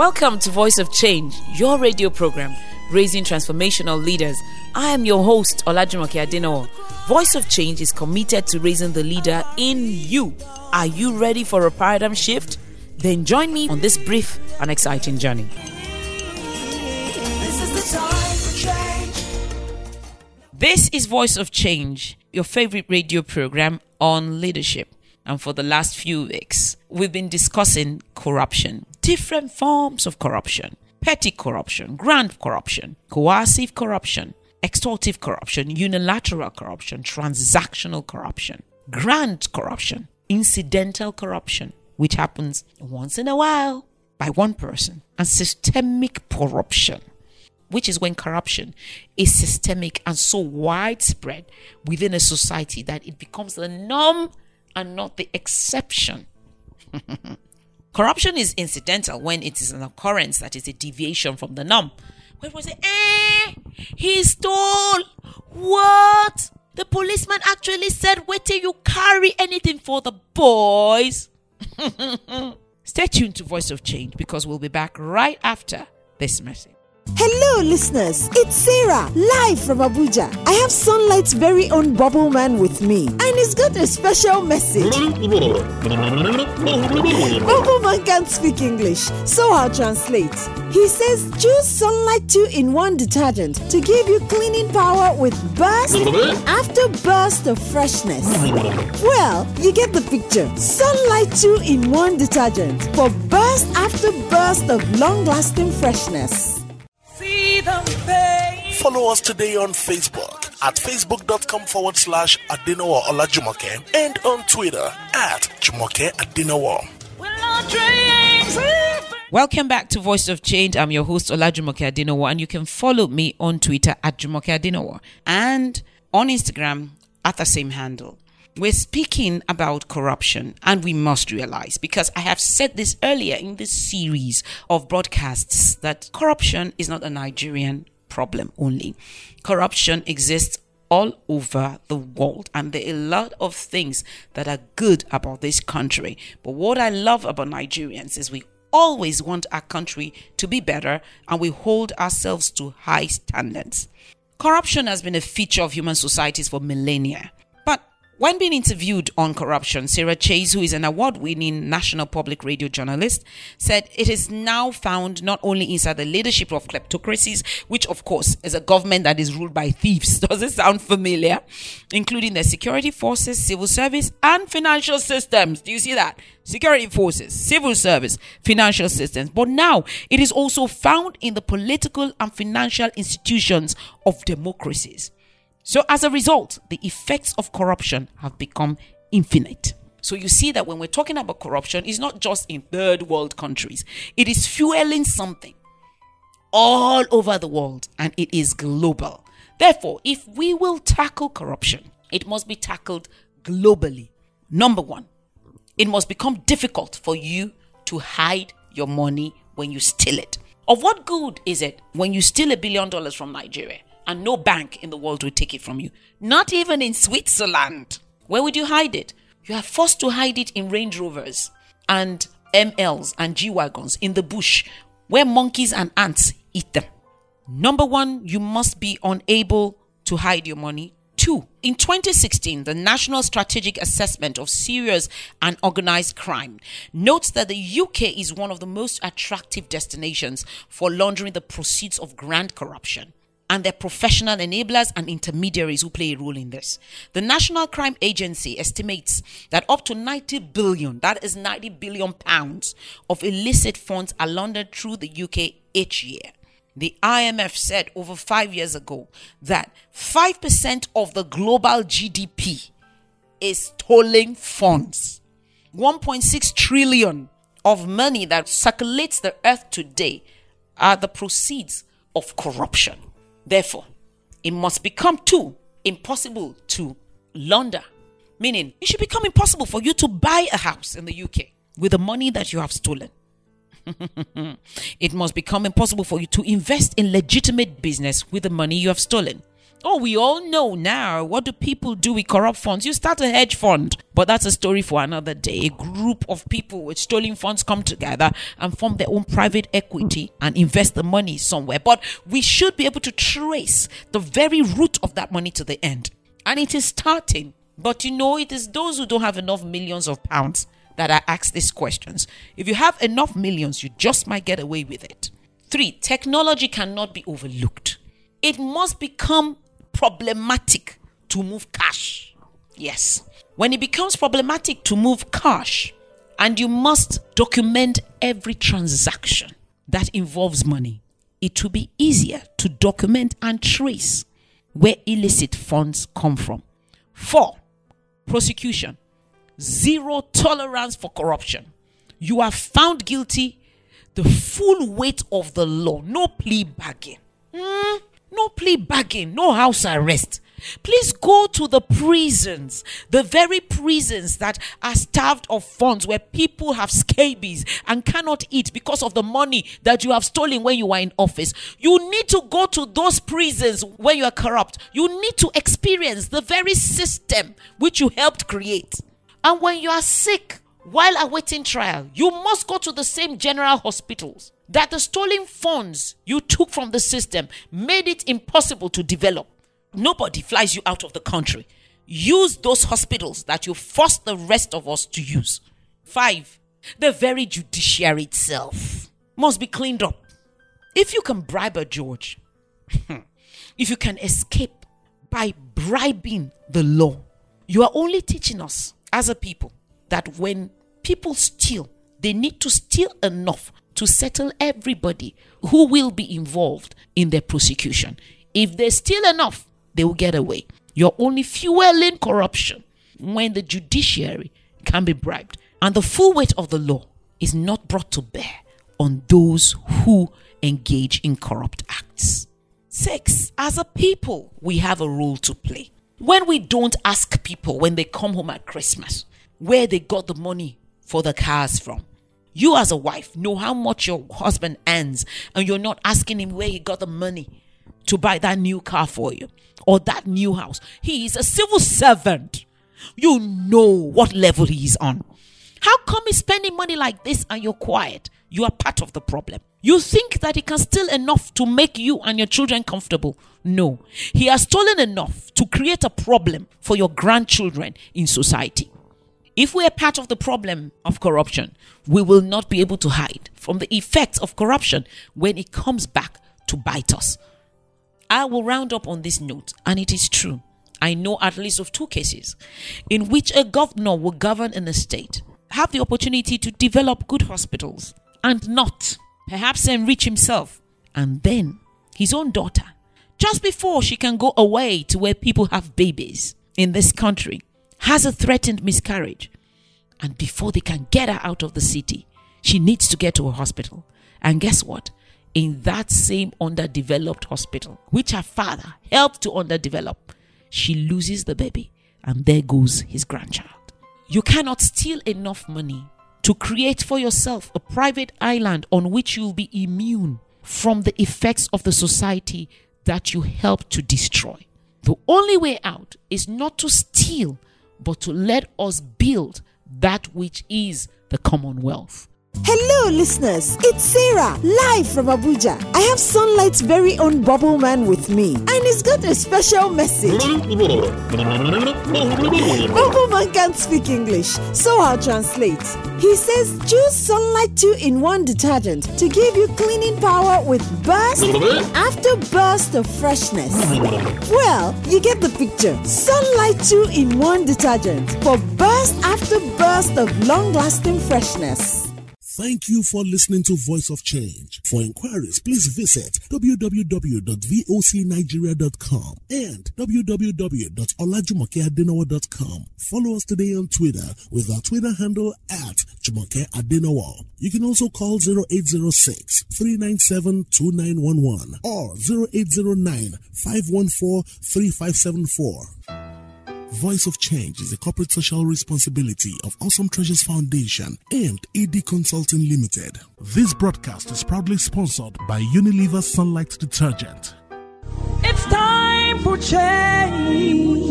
Welcome to Voice of Change, your radio program raising transformational leaders. I am your host, Olajumoke Adino. Voice of Change is committed to raising the leader in you. Are you ready for a paradigm shift? Then join me on this brief and exciting journey. This is Voice of Change, your favorite radio program on leadership. And for the last few weeks, we've been discussing corruption, different forms of corruption petty corruption, grand corruption, coercive corruption, extortive corruption, unilateral corruption, transactional corruption, grand corruption, incidental corruption, which happens once in a while by one person, and systemic corruption, which is when corruption is systemic and so widespread within a society that it becomes the norm and not the exception. Corruption is incidental when it is an occurrence that is a deviation from the norm. When we say, eh, he stole. What? The policeman actually said, wait till you carry anything for the boys. Stay tuned to Voice of Change because we'll be back right after this message. Hello, listeners. It's Sarah, live from Abuja. I have Sunlight's very own Bubble Man with me, and he's got a special message. Bubble Man can't speak English, so I'll translate. He says choose Sunlight 2 in 1 detergent to give you cleaning power with burst after burst of freshness. Well, you get the picture. Sunlight 2 in 1 detergent for burst after burst of long lasting freshness. Follow us today on Facebook at facebook.com forward slash Adenowo Olajumoke and on Twitter at Jumoke Adenowo. Welcome back to Voice of Change. I'm your host Olajumoke Adenowo, and you can follow me on Twitter at Jumoke Adenowo and on Instagram at the same handle. We're speaking about corruption, and we must realize, because I have said this earlier in this series of broadcasts, that corruption is not a Nigerian problem only. Corruption exists all over the world, and there are a lot of things that are good about this country. But what I love about Nigerians is we always want our country to be better, and we hold ourselves to high standards. Corruption has been a feature of human societies for millennia. When being interviewed on corruption, Sarah Chayes, who is an award winning national public radio journalist, said it is now found not only inside the leadership of kleptocracies, which of course is a government that is ruled by thieves. Does it sound familiar? Including the security forces, civil service, and financial systems. Do you see that? Security forces, civil service, financial systems. But now it is also found in the political and financial institutions of democracies. So, as a result, the effects of corruption have become infinite. So, you see that when we're talking about corruption, it's not just in third world countries, it is fueling something all over the world and it is global. Therefore, if we will tackle corruption, it must be tackled globally. Number one, it must become difficult for you to hide your money when you steal it. Of what good is it when you steal a billion dollars from Nigeria and no bank in the world will take it from you. Not even in Switzerland. Where would you hide it? You are forced to hide it in Range Rovers and MLs and G Wagons in the bush where monkeys and ants eat them. Number one, you must be unable to hide your money. Two, in 2016, the National Strategic Assessment of Serious and Organized Crime notes that the UK is one of the most attractive destinations for laundering the proceeds of grand corruption and their professional enablers and intermediaries who play a role in this. The National Crime Agency estimates that up to 90 billion, that is 90 billion pounds, of illicit funds are laundered through the UK each year. The IMF said over five years ago that 5% of the global GDP is stolen funds. 1.6 trillion of money that circulates the earth today are the proceeds of corruption. Therefore, it must become too impossible to launder. Meaning, it should become impossible for you to buy a house in the UK with the money that you have stolen. it must become impossible for you to invest in legitimate business with the money you have stolen. Oh, we all know now. What do people do with corrupt funds? You start a hedge fund. But that's a story for another day. A group of people with stolen funds come together and form their own private equity and invest the money somewhere. But we should be able to trace the very root of that money to the end. And it is starting. But you know, it is those who don't have enough millions of pounds that I ask these questions. If you have enough millions, you just might get away with it. Three, technology cannot be overlooked. It must become problematic to move cash. Yes. When it becomes problematic to move cash, and you must document every transaction that involves money, it will be easier to document and trace where illicit funds come from. Four, prosecution. Zero tolerance for corruption. You are found guilty, the full weight of the law, no plea bargain. Hmm? No plea bargain, no house arrest. Please go to the prisons, the very prisons that are starved of funds, where people have scabies and cannot eat because of the money that you have stolen when you were in office. You need to go to those prisons where you are corrupt. You need to experience the very system which you helped create. And when you are sick while awaiting trial, you must go to the same general hospitals that the stolen funds you took from the system made it impossible to develop. Nobody flies you out of the country. Use those hospitals that you forced the rest of us to use. Five, the very judiciary itself must be cleaned up. If you can bribe a George, if you can escape by bribing the law, you are only teaching us as a people that when people steal, they need to steal enough to settle everybody who will be involved in their prosecution. If they steal enough, they will get away. You're only fueling corruption when the judiciary can be bribed and the full weight of the law is not brought to bear on those who engage in corrupt acts. Six, as a people, we have a role to play. When we don't ask people when they come home at Christmas where they got the money for the cars from, you as a wife know how much your husband earns and you're not asking him where he got the money to buy that new car for you or that new house. He is a civil servant. You know what level he is on. How come he's spending money like this and you're quiet? You are part of the problem. You think that he can steal enough to make you and your children comfortable. No. He has stolen enough to create a problem for your grandchildren in society. If we are part of the problem of corruption, we will not be able to hide from the effects of corruption when it comes back to bite us. I will round up on this note, and it is true. I know at least of two cases in which a governor will govern in a state, have the opportunity to develop good hospitals, and not perhaps enrich himself, and then his own daughter, just before she can go away to where people have babies in this country, has a threatened miscarriage. And before they can get her out of the city, she needs to get to a hospital. And guess what? In that same underdeveloped hospital, which her father helped to underdevelop, she loses the baby. And there goes his grandchild. You cannot steal enough money to create for yourself a private island on which you'll be immune from the effects of the society that you help to destroy. The only way out is not to steal but to let us build that which is the commonwealth. Hello, listeners. It's Sarah, live from Abuja. I have Sunlight's very own Bubble Man with me, and he's got a special message. Bubble Man can't speak English, so I'll translate. He says choose Sunlight 2 in 1 detergent to give you cleaning power with burst after burst of freshness. Well, you get the picture. Sunlight 2 in 1 detergent for burst after burst of long lasting freshness. Thank you for listening to Voice of Change. For inquiries, please visit www.vocnigeria.com and www.olajumokeadenowo.com. Follow us today on Twitter with our Twitter handle at Jumoke Adenowo. You can also call 0806 397 2911 or 0809 514 3574. Voice of Change is a corporate social responsibility of Awesome Treasures Foundation and AD Consulting Limited. This broadcast is proudly sponsored by Unilever Sunlight Detergent. It's time for change.